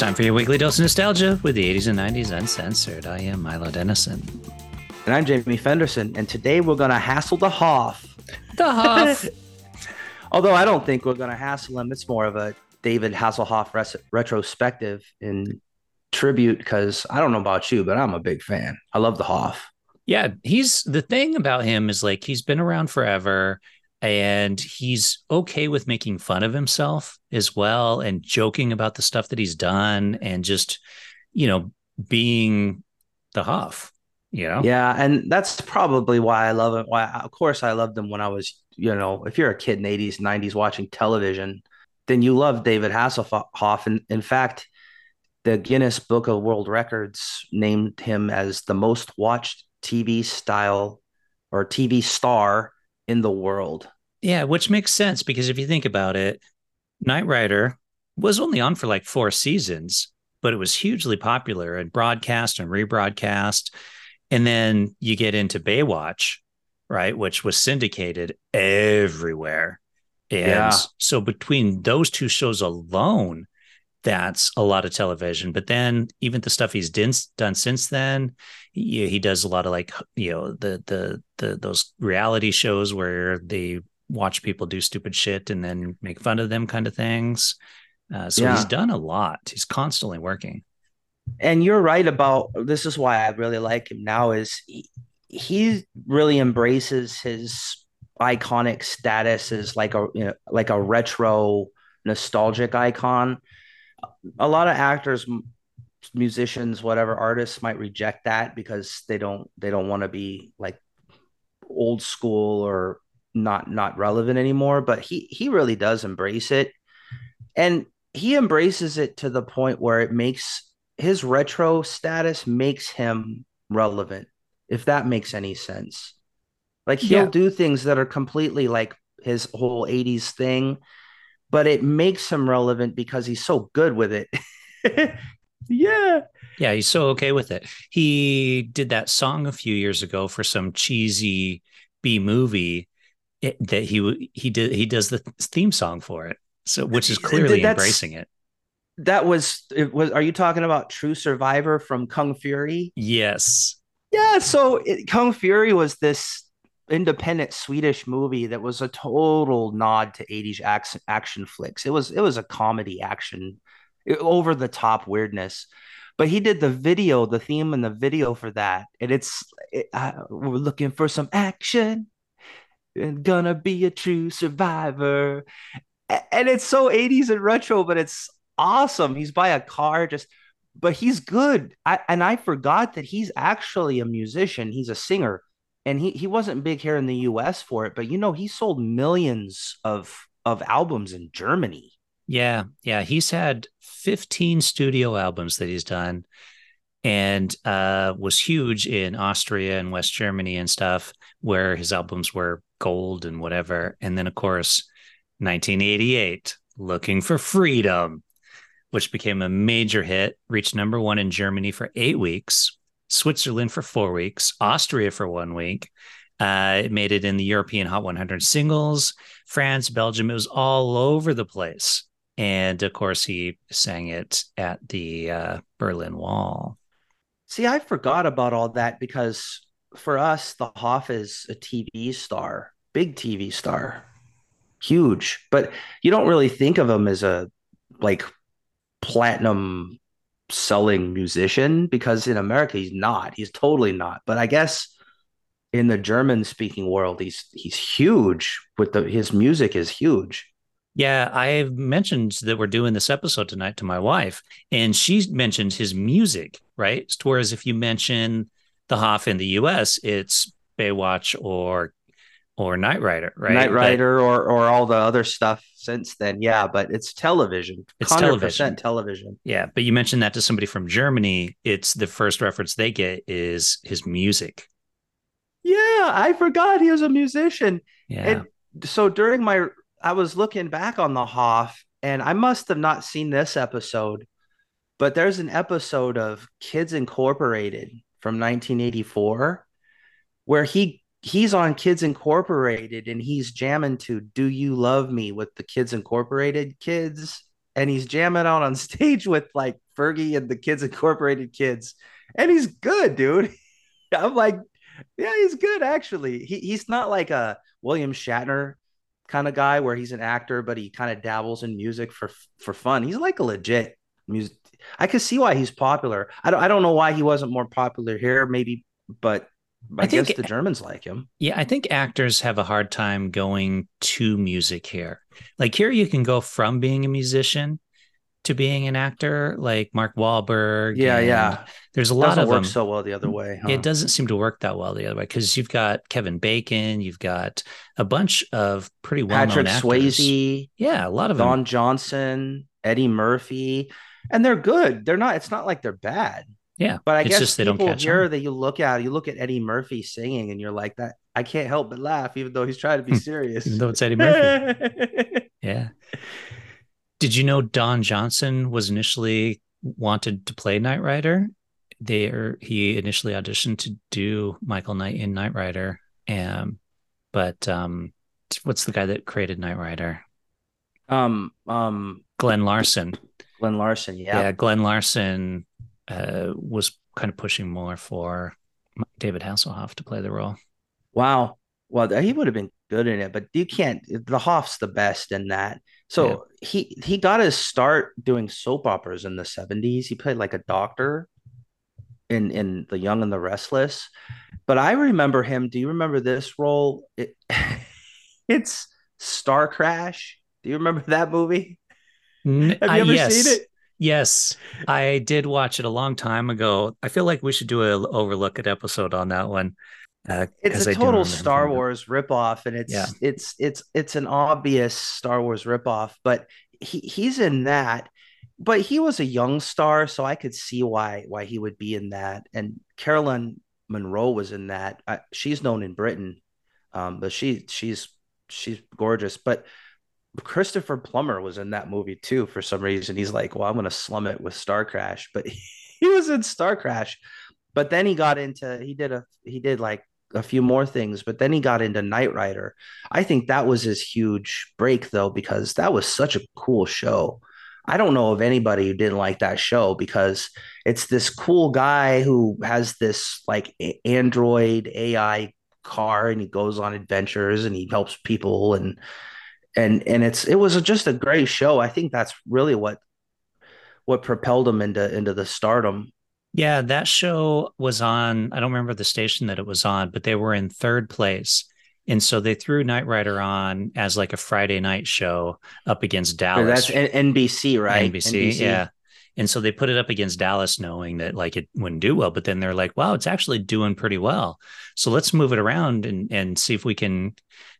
time for your weekly dose of nostalgia with the 80s and 90s uncensored. I am Milo Dennison. And I'm Jamie Fenderson, and today we're going to hassle the Hoff. The Hoff. Although I don't think we're going to hassle him. It's more of a David Hasselhoff res- retrospective in tribute because I don't know about you, but I'm a big fan. I love the Hoff. Yeah, he's the thing about him is like he's been around forever and he's okay with making fun of himself as well and joking about the stuff that he's done and just, you know, being the Hoff. You know? Yeah, and that's probably why I love him. Why, of course, I loved him when I was, you know, if you're a kid in the 80s, 90s watching television, then you love David Hasselhoff. And in fact, the Guinness Book of World Records named him as the most watched TV style or TV star in the world. Yeah, which makes sense because if you think about it, Knight Rider was only on for like four seasons, but it was hugely popular and broadcast and rebroadcast. And then you get into Baywatch, right, which was syndicated everywhere. And yeah. so between those two shows alone, that's a lot of television. But then even the stuff he's done, done since then, he, he does a lot of like you know the the the those reality shows where they watch people do stupid shit and then make fun of them kind of things. Uh, so yeah. he's done a lot. He's constantly working. And you're right about this. Is why I really like him now. Is he, he really embraces his iconic status as like a you know, like a retro nostalgic icon a lot of actors musicians whatever artists might reject that because they don't they don't want to be like old school or not not relevant anymore but he he really does embrace it and he embraces it to the point where it makes his retro status makes him relevant if that makes any sense like he'll yeah. do things that are completely like his whole 80s thing but it makes him relevant because he's so good with it. yeah. Yeah, he's so okay with it. He did that song a few years ago for some cheesy B movie it, that he he did he does the theme song for it. So which is clearly That's, embracing it. That was it was are you talking about True Survivor from Kung Fury? Yes. Yeah, so it, Kung Fury was this independent Swedish movie that was a total nod to 80s action, action flicks. It was it was a comedy action over the top weirdness. But he did the video, the theme and the video for that. And it's it, we're looking for some action and gonna be a true survivor. And it's so 80s and retro, but it's awesome. He's by a car just but he's good. I, and I forgot that he's actually a musician. He's a singer and he he wasn't big here in the US for it, but you know, he sold millions of of albums in Germany. Yeah, yeah, he's had 15 studio albums that he's done and uh, was huge in Austria and West Germany and stuff where his albums were gold and whatever. And then of course, 1988, Looking for Freedom, which became a major hit, reached number 1 in Germany for 8 weeks Switzerland for four weeks, Austria for one week. Uh, it made it in the European Hot 100 singles, France, Belgium. It was all over the place. And of course, he sang it at the uh, Berlin Wall. See, I forgot about all that because for us, the Hoff is a TV star, big TV star, huge. But you don't really think of him as a like platinum selling musician because in America he's not. He's totally not. But I guess in the German speaking world he's he's huge with the his music is huge. Yeah, I mentioned that we're doing this episode tonight to my wife, and she mentioned his music, right? Whereas if you mention the Hoff in the US, it's Baywatch or or Knight Rider, right? Knight Rider but, or or all the other stuff since then. Yeah, but it's television. It's television. television. Yeah, but you mentioned that to somebody from Germany. It's the first reference they get is his music. Yeah, I forgot he was a musician. Yeah. And so during my, I was looking back on the Hoff, and I must have not seen this episode, but there's an episode of Kids Incorporated from 1984 where he he's on Kids Incorporated and he's jamming to Do You Love Me with the Kids Incorporated kids. And he's jamming out on stage with like Fergie and the Kids Incorporated kids, and he's good, dude. I'm like, yeah, he's good actually. He he's not like a William Shatner kind of guy where he's an actor, but he kind of dabbles in music for for fun. He's like a legit music. I can see why he's popular. I don't I don't know why he wasn't more popular here, maybe, but I, I guess the Germans like him. Yeah, I think actors have a hard time going to music here. Like here, you can go from being a musician to being an actor, like Mark Wahlberg. Yeah, yeah. There's a lot doesn't of work them. so well the other mm, way. Huh? It doesn't seem to work that well the other way because you've got Kevin Bacon, you've got a bunch of pretty well known actors. Patrick Swayze. Yeah, a lot of Don them. Johnson, Eddie Murphy, and they're good. They're not. It's not like they're bad. Yeah, but I guess just they don't people here on. that you look at, you look at Eddie Murphy singing, and you're like that. I can't help but laugh, even though he's trying to be hmm. serious. even though it's Eddie Murphy. yeah. Did you know Don Johnson was initially wanted to play Knight Rider? There, he initially auditioned to do Michael Knight in Knight Rider, um, but um, what's the guy that created Knight Rider? Um, um, Glen Larson. Glen Larson, yeah, yeah. Glen Larson uh, was kind of pushing more for David Hasselhoff to play the role. Wow. Well, he would have been good in it, but you can't. The Hoff's the best in that. So yeah. he he got his start doing soap operas in the seventies. He played like a doctor in in The Young and the Restless. But I remember him. Do you remember this role? It, it's Star Crash. Do you remember that movie? Have you ever uh, yes. seen it? Yes, I did watch it a long time ago. I feel like we should do a overlook at episode on that one. Uh, it's a total Star Wars ripoff, and it's yeah. it's it's it's an obvious Star Wars ripoff. But he he's in that. But he was a young star, so I could see why why he would be in that. And Carolyn Munro was in that. I, she's known in Britain, um, but she she's she's gorgeous. But Christopher Plummer was in that movie too for some reason. He's like, well, I'm going to slum it with Star Crash, but he was in Star Crash. But then he got into he did a he did like a few more things, but then he got into Knight Rider. I think that was his huge break though because that was such a cool show. I don't know of anybody who didn't like that show because it's this cool guy who has this like android AI car and he goes on adventures and he helps people and and and it's it was just a great show. I think that's really what what propelled him into into the stardom. Yeah, that show was on. I don't remember the station that it was on, but they were in third place. And so they threw Knight Rider on as like a Friday night show up against Dallas. So that's NBC, right? NBC, NBC, yeah. And so they put it up against Dallas, knowing that like it wouldn't do well. But then they're like, wow, it's actually doing pretty well. So let's move it around and and see if we can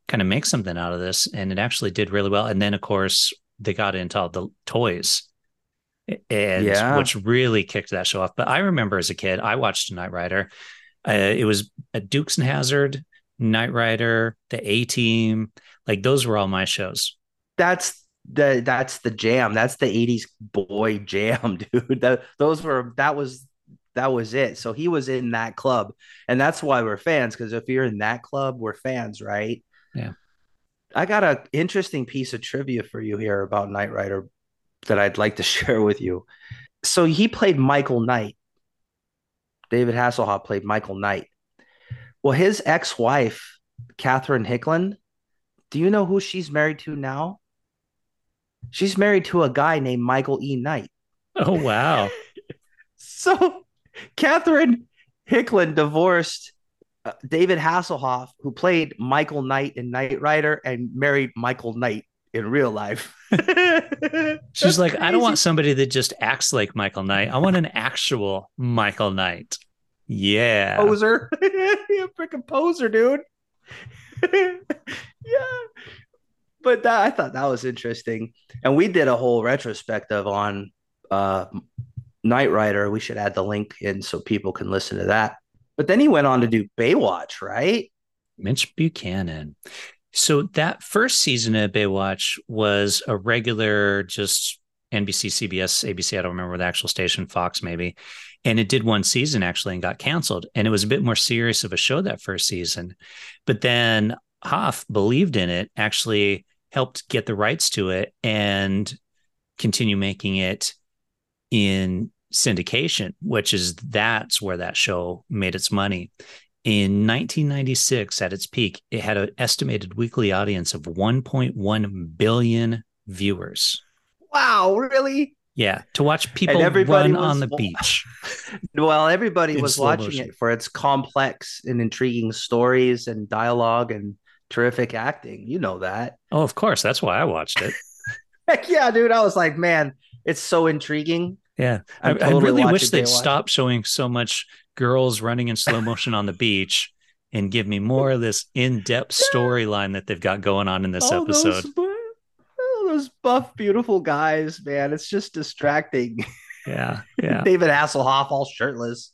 kind of make something out of this. And it actually did really well. And then, of course, they got into all the toys, and yeah. which really kicked that show off. But I remember as a kid, I watched Knight Rider. Uh, it was a Dukes and Hazzard, Knight Rider, the A Team. Like those were all my shows. That's the that's the jam. That's the '80s boy jam, dude. That those were that was that was it. So he was in that club, and that's why we're fans. Because if you're in that club, we're fans, right? Yeah. I got an interesting piece of trivia for you here about Knight Rider that I'd like to share with you. So he played Michael Knight. David Hasselhoff played Michael Knight. Well, his ex-wife, Catherine Hickland, do you know who she's married to now? She's married to a guy named Michael E. Knight. Oh wow. so Catherine Hickland divorced uh, David Hasselhoff, who played Michael Knight in Knight Rider and married Michael Knight in real life. She's like, crazy. I don't want somebody that just acts like Michael Knight. I want an actual Michael Knight. Yeah. Poser. a freaking poser, dude. yeah. But that, I thought that was interesting. And we did a whole retrospective on uh, Knight Rider. We should add the link in so people can listen to that. But then he went on to do Baywatch, right? Mitch Buchanan. So that first season of Baywatch was a regular, just NBC, CBS, ABC. I don't remember the actual station, Fox maybe. And it did one season actually and got canceled. And it was a bit more serious of a show that first season. But then Hoff believed in it, actually helped get the rights to it and continue making it in syndication, which is that's where that show made its money. In 1996, at its peak, it had an estimated weekly audience of 1.1 billion viewers. Wow, really? Yeah, to watch people run on the beach. well, everybody was watching motion. it for its complex and intriguing stories and dialogue and terrific acting. You know that. Oh, of course. That's why I watched it. Heck yeah, dude. I was like, man, it's so intriguing. Yeah. I, totally I, really wish they'd stop showing so much girls running in slow motion on the beach and give me more of this in-depth storyline that they've got going on in this episode. Those, oh, those buff, beautiful guys, man. It's just distracting. Yeah. Yeah. David Hasselhoff all shirtless.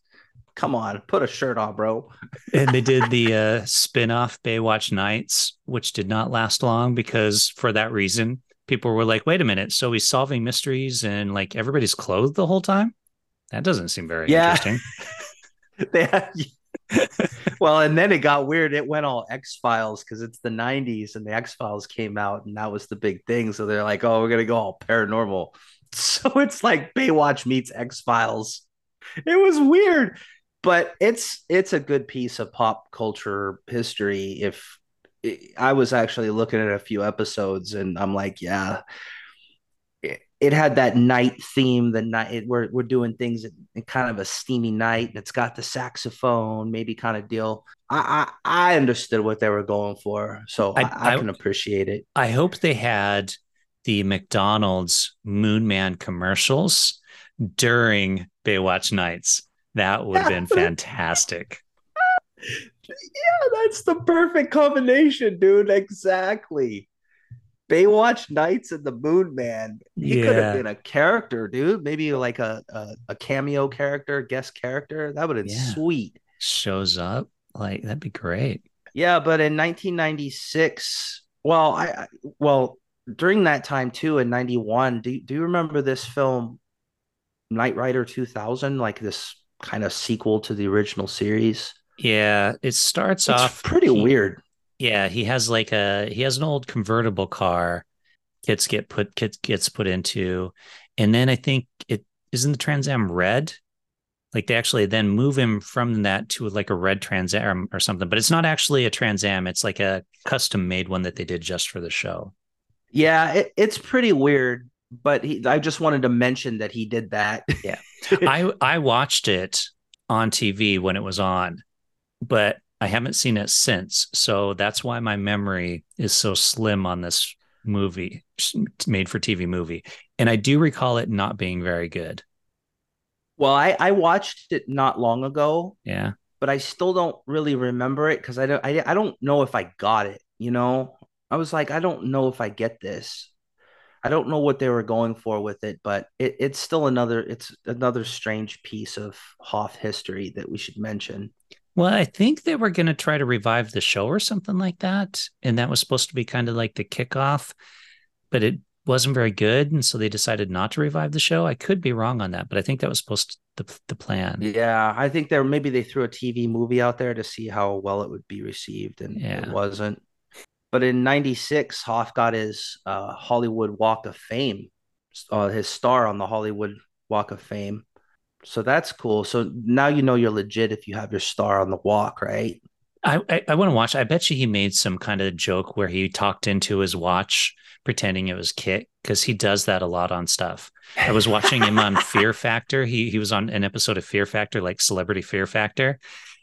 Come on, put a shirt on, bro. and they did the uh, spin-off Baywatch Nights, which did not last long because for that reason, people were like, wait a minute, so he's solving mysteries and like everybody's clothed the whole time? That doesn't seem very yeah. interesting. they had, well, and then it got weird. It went all X Files because it's the 90s and the X Files came out and that was the big thing. So they're like, oh, we're going to go all paranormal. So it's like Baywatch meets X Files. It was weird, but it's it's a good piece of pop culture history. If I was actually looking at a few episodes and I'm like, yeah, it had that night theme. The night it, we're we're doing things in kind of a steamy night, and it's got the saxophone, maybe kind of deal. I I, I understood what they were going for, so I, I, I can appreciate it. I hope they had the McDonald's Moon Man commercials during Baywatch nights. That would have been fantastic. Yeah, that's the perfect combination, dude. Exactly. Baywatch Nights and the Moon Man. He yeah. could have been a character, dude. Maybe like a, a, a cameo character, guest character. That would have been yeah. sweet. Shows up. Like that'd be great. Yeah, but in 1996, well, I, I well during that time too in 91, do, do you remember this film Knight Rider 2000 like this kind of sequel to the original series? Yeah, it starts it's off pretty he, weird. Yeah, he has like a he has an old convertible car. Kids get put kids gets put into, and then I think it isn't the Trans Am red. Like they actually then move him from that to like a red Trans Am or something, but it's not actually a Trans Am. It's like a custom made one that they did just for the show. Yeah, it, it's pretty weird, but he, I just wanted to mention that he did that. Yeah, I I watched it on TV when it was on, but I haven't seen it since. So that's why my memory is so slim on this movie, made for TV movie. And I do recall it not being very good. Well, I, I watched it not long ago. Yeah. But I still don't really remember it because I don't I, I don't know if I got it, you know? I was like, I don't know if I get this. I don't know what they were going for with it, but it, it's still another it's another strange piece of Hoff history that we should mention. Well, I think they were going to try to revive the show or something like that. And that was supposed to be kind of like the kickoff, but it wasn't very good. And so they decided not to revive the show. I could be wrong on that, but I think that was supposed to the, the plan. Yeah. I think there maybe they threw a TV movie out there to see how well it would be received, and yeah. it wasn't. But in 96, Hoff got his uh, Hollywood Walk of Fame, uh, his star on the Hollywood Walk of Fame. So that's cool. So now you know you're legit if you have your star on the walk, right? I, I, I want to watch. I bet you he made some kind of joke where he talked into his watch pretending it was KITT because he does that a lot on stuff. I was watching him on Fear Factor. He he was on an episode of Fear Factor, like Celebrity Fear Factor,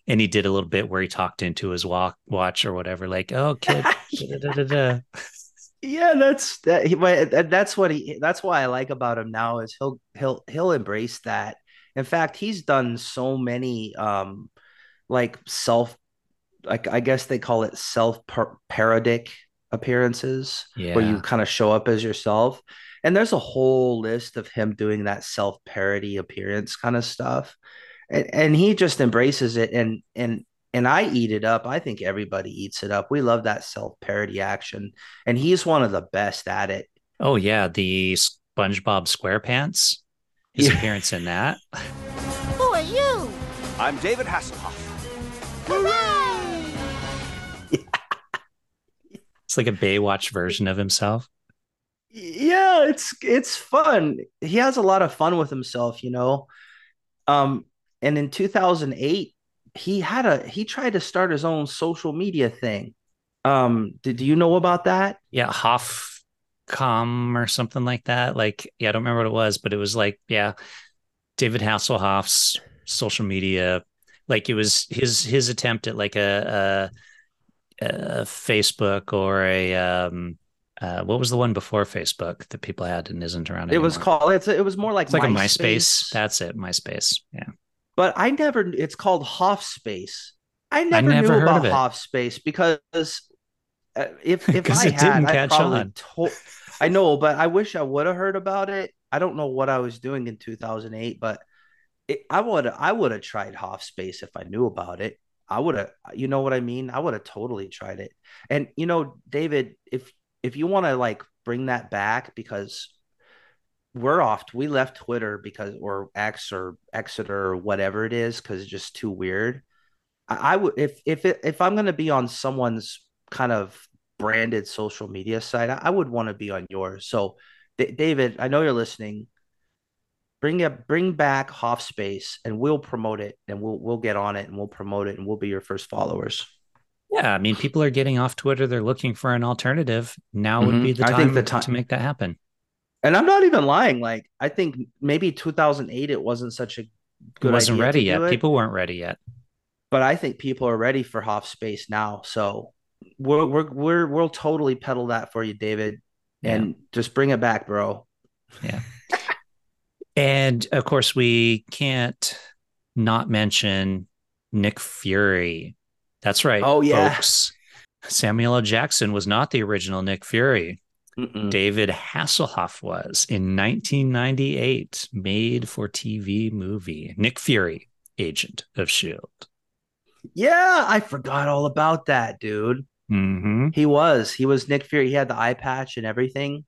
and he did a little bit where he talked into his walk watch or whatever, like "Oh, KITT." yeah, that's that. He, that's what he. That's why I like about him now is he'll he'll he'll embrace that in fact, he's done so many um like self like I guess they call it self parodic appearances yeah. where you kind of show up as yourself. And there's a whole list of him doing that self parody appearance kind of stuff. And, and he just embraces it and and and I eat it up. I think everybody eats it up. We love that self parody action, and he's one of the best at it. Oh yeah, the SpongeBob SquarePants his yeah. appearance in that. Who are you? I'm David Hasselhoff. Hooray! It's like a Baywatch version of himself. Yeah, it's it's fun. He has a lot of fun with himself, you know. Um, and in 2008, he had a he tried to start his own social media thing. Um, did do you know about that? Yeah, Hofcom or something like that. Like, yeah, I don't remember what it was, but it was like, yeah, David Hasselhoff's social media. Like it was his his attempt at like a, a, a Facebook or a um uh, what was the one before Facebook that people had and isn't around Anymore? It was called it's it was more like it's like a MySpace. MySpace. That's it, MySpace. Yeah. But I never it's called Hoff Space. I never, never knew heard about Hoff Space because Uh, if if 'Cause I it had, didn't I catch probably on. told. I know, but I wish I would have heard about it. I don't know what I was doing in 2008, but it, I would I would have tried Hoff Space if I knew about it. I would have, you know what I mean? I would have totally tried it. And you know, David, if if you want to like bring that back because we're off, we left Twitter because or X or Exeter or whatever it is because it's just too weird. I, I would if if it, if I'm gonna be on someone's kind of branded social media site, I, I would want to be on yours. So, D- David, I know you're listening. Bring up, bring back Hofspace, and we'll promote it, and we'll we'll get on it, and we'll promote it, and we'll be your first followers. Yeah, I mean, people are getting off Twitter. They're looking for an alternative. Now would Mhm. be the time, the ti- to make that happen. And I'm not even lying. Like I think maybe 2008 it wasn't such a It good wasn't idea ready yet. it, People weren't ready yet. but I think people are ready for Hofspace now. So we're we're we're we'll totally pedal that for you, David, Yeah. and just bring it back, bro. Yeah. and of course, we can't not mention Nick Fury. That's right. Oh, yeah. folks. Samuel L. Jackson was not the original Nick Fury. Mm-mm. David Hasselhoff was in 1998, made for TV movie. Nick Fury, agent of S.H.I.E.L.D. Yeah, I forgot all about that, dude. Hmm He was. He was Nick Fury. He had the eye patch and everything.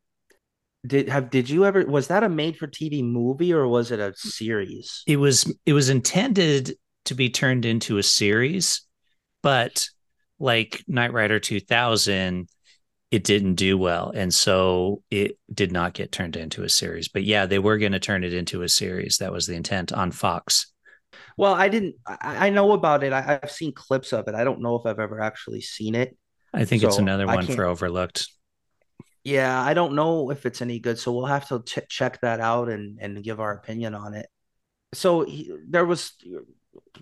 Did have did you ever was that a made for TV movie or was it a series? It was it was intended to be turned into a series, but like Knight Rider 2000, it didn't do well, and so it did not get turned into a series. But yeah, they were going to turn it into a series. That was the intent on Fox. Well, I didn't I, I know about it. I, I've seen clips of it. I don't know if I've ever actually seen it. I think it's another one for overlooked. Yeah, I don't know if it's any good, so we'll have to ch- check that out and and give our opinion on it. So he, there was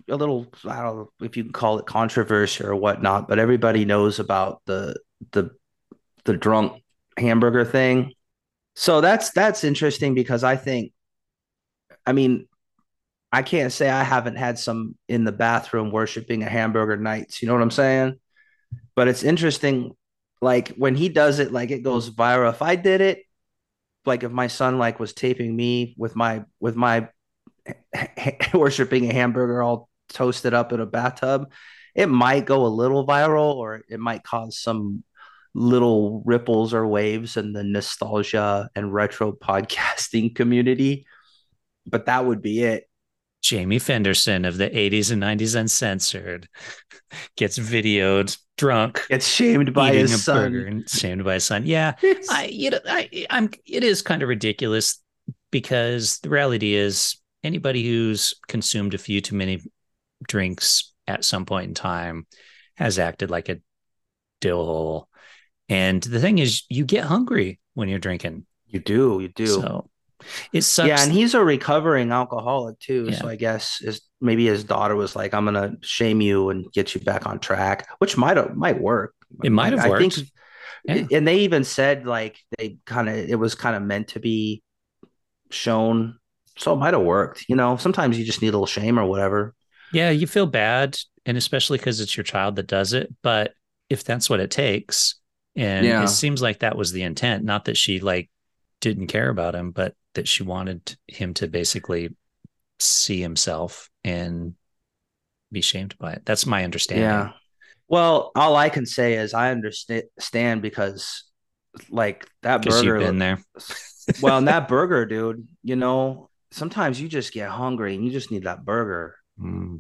a little, I don't know if you can call it controversy or whatnot, but everybody knows about the the the drunk hamburger thing. So that's that's interesting because I think, I mean, I can't say I haven't had some in the bathroom worshiping a hamburger nights. You know what I'm saying? But it's interesting like when he does it like it goes viral. If i did it like if my son like was taping me with my with my worshiping a hamburger all toasted up in a bathtub it might go a little viral or it might cause some little ripples or waves in the nostalgia and retro podcasting community. But that would be it Jamie Fenderson of the 80s and 90s Uncensored gets videoed drunk gets shamed by his a son burger and shamed by his son. Yeah, I you know I I'm it is kind of ridiculous because the reality is anybody who's consumed a few too many drinks at some point in time has acted like a dillhole. And the thing is, you get hungry when you're drinking. you do you do So it sucks. Yeah, and he's a recovering alcoholic too. Yeah. So I guess his maybe his daughter was like, "I'm gonna shame you and get you back on track," which might might work. It might have I think, worked. Yeah. and they even said like they kind of it was kind of meant to be shown, so it might have worked. You know, sometimes you just need a little shame or whatever. Yeah, you feel bad, and especially because it's your child that does it. But if that's what it takes, and Yeah. it seems like that was the intent, not that she like didn't care about him, but that she wanted him to basically see himself and be shamed by it. That's my understanding. Yeah. Well, all I can say is I understand because like that burger you've been there. well, and that burger, dude, you know, sometimes you just get hungry and you just need that burger. Mm.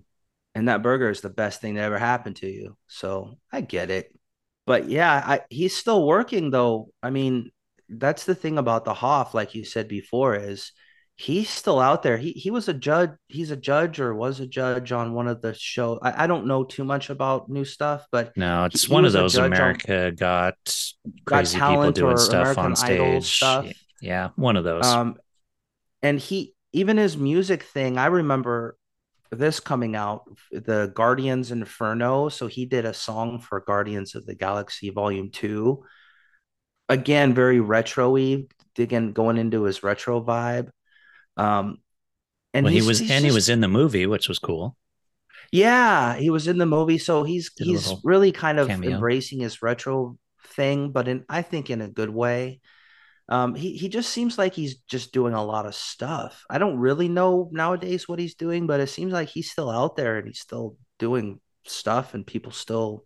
And that burger is the best thing that ever happened to you. So I get it. But yeah, I, he's still working though. I mean, that's the thing about the Hoff, like you said before, is he's still out there. He he was a judge. He's a judge or was a judge on one of the show. I, I don't know too much about new stuff, but No, it's one of those judge on- America got got crazy people doing stuff American on stage. stuff. Yeah, one of those. Um, and he even his music thing. I remember this coming out, the Guardians Inferno. So he did a song for Guardians of the Galaxy Volume Two. Again, very retro-y, digging going into his retro vibe. Um, and well, he was and he was in the movie, which was cool. yeah, he was in the movie, so he's Did he's really kind of cameo. embracing his retro thing, but in I think in a good way. Um, he he just seems like he's just doing a lot of stuff. I don't really know nowadays what he's doing, but it seems like he's still out there and he's still doing stuff, and people still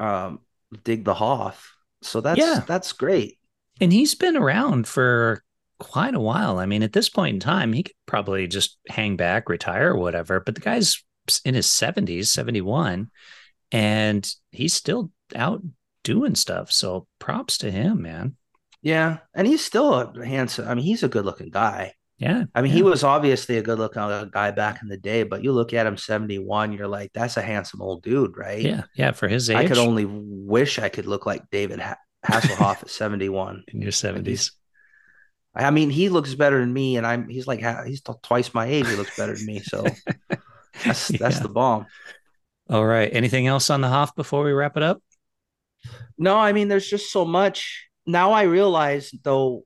um dig the Hoff. So that's Yeah. that's great. And he's been around for quite a while. I mean, at this point in time, he could probably just hang back, retire, or whatever. But the guy's in his 70s, 71, and he's still out doing stuff. So props to him, man. Yeah, and he's still a handsome. I mean, he's a good looking guy. Yeah. I mean, yeah. he was obviously a good looking uh, guy back in the day, but you look at him 71, you're like, that's a handsome old dude, right? Yeah. Yeah. For his age I could only wish I could look like David ha- Hasselhoff at 71. in your 70s. I mean, he looks better than me, and I'm he's like he's twice my age. He looks better than me, so that's that's the bomb. All right. Anything else on the Hoff before we wrap it up? No, I mean, there's just so much. Now I realize though,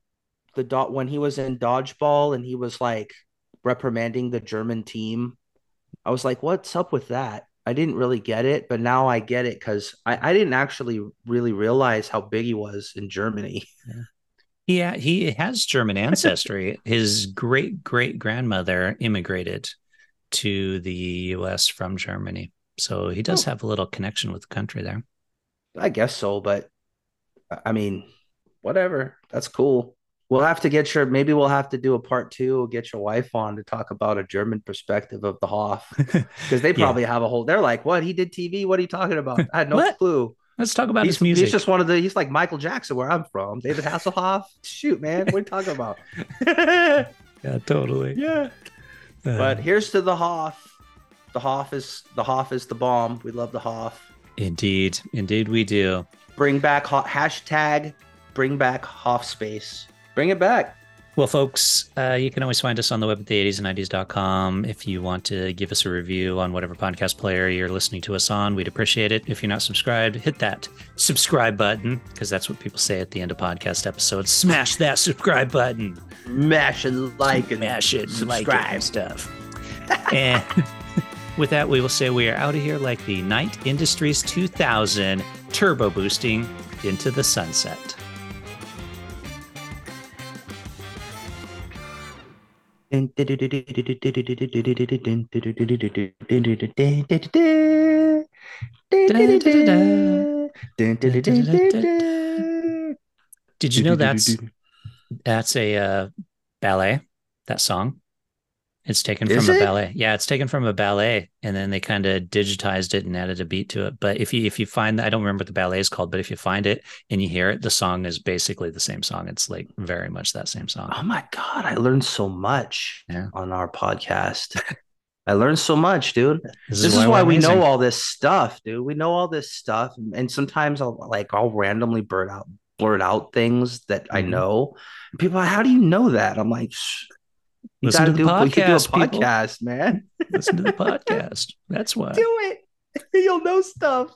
the dot when he was in dodgeball and he was like reprimanding the German team, I was like, what's up with that? I didn't really get it, but now I get it because I, I didn't actually really realize how big he was in Germany. Yeah, he has German ancestry. His great great grandmother immigrated to the US from Germany. So he does Oh. have a little connection with the country there. I guess so, but I- I mean, whatever. That's cool. We'll have to get your maybe we'll have to do a part two, get your wife on to talk about a German perspective of the Hoff. Because they Yeah. probably have a whole they're like, what? He did TV? What are you talking about? I had no clue. Let's talk about He's, his music. he's just one of the he's like Michael Jackson where I'm from. David Hasselhoff. Shoot, man. What are you talking about? yeah, totally. yeah. Uh, but here's to the Hoff. The Hoff is the Hoff is the bomb. We love the Hoff. indeed, indeed we do. Bring back hashtag bring back Hoff space. Bring it back. Well, folks, uh, you can always find us on the web at the 80s and 90s.com. If you want to give us a review on whatever podcast player you're listening to us on, we'd appreciate it. If you're not subscribed, hit that subscribe button because that's what people say at the end of podcast episodes. Smash that subscribe button. Mash and like and Mash it, and like it subscribe. and stuff. and with that, we will say we are out of here like the Knight Industries 2000 turbo boosting into the sunset. Did you know that's that's a uh, ballet? That song. It's taken Is from a it? ballet. Yeah, it's taken from a ballet, and then they kind of digitized it and added a beat to it. But if you if you find that, I don't remember what the ballet is called, but if you find it and you hear it, the song is basically the same song. It's like very much that same song. Oh my god, I learned so much Yeah. on our podcast. I learned so much, dude. This, This is why we're we know all this stuff, dude. We know all this stuff, and sometimes I'll like I'll randomly blurt out blurt out things that I Mhm. know. And people, are, how do you know that? I'm like, "Shh, you Listen gotta to the do, we could do a podcast, people. podcast, man. Listen to the podcast. That's why. do it. You'll know stuff.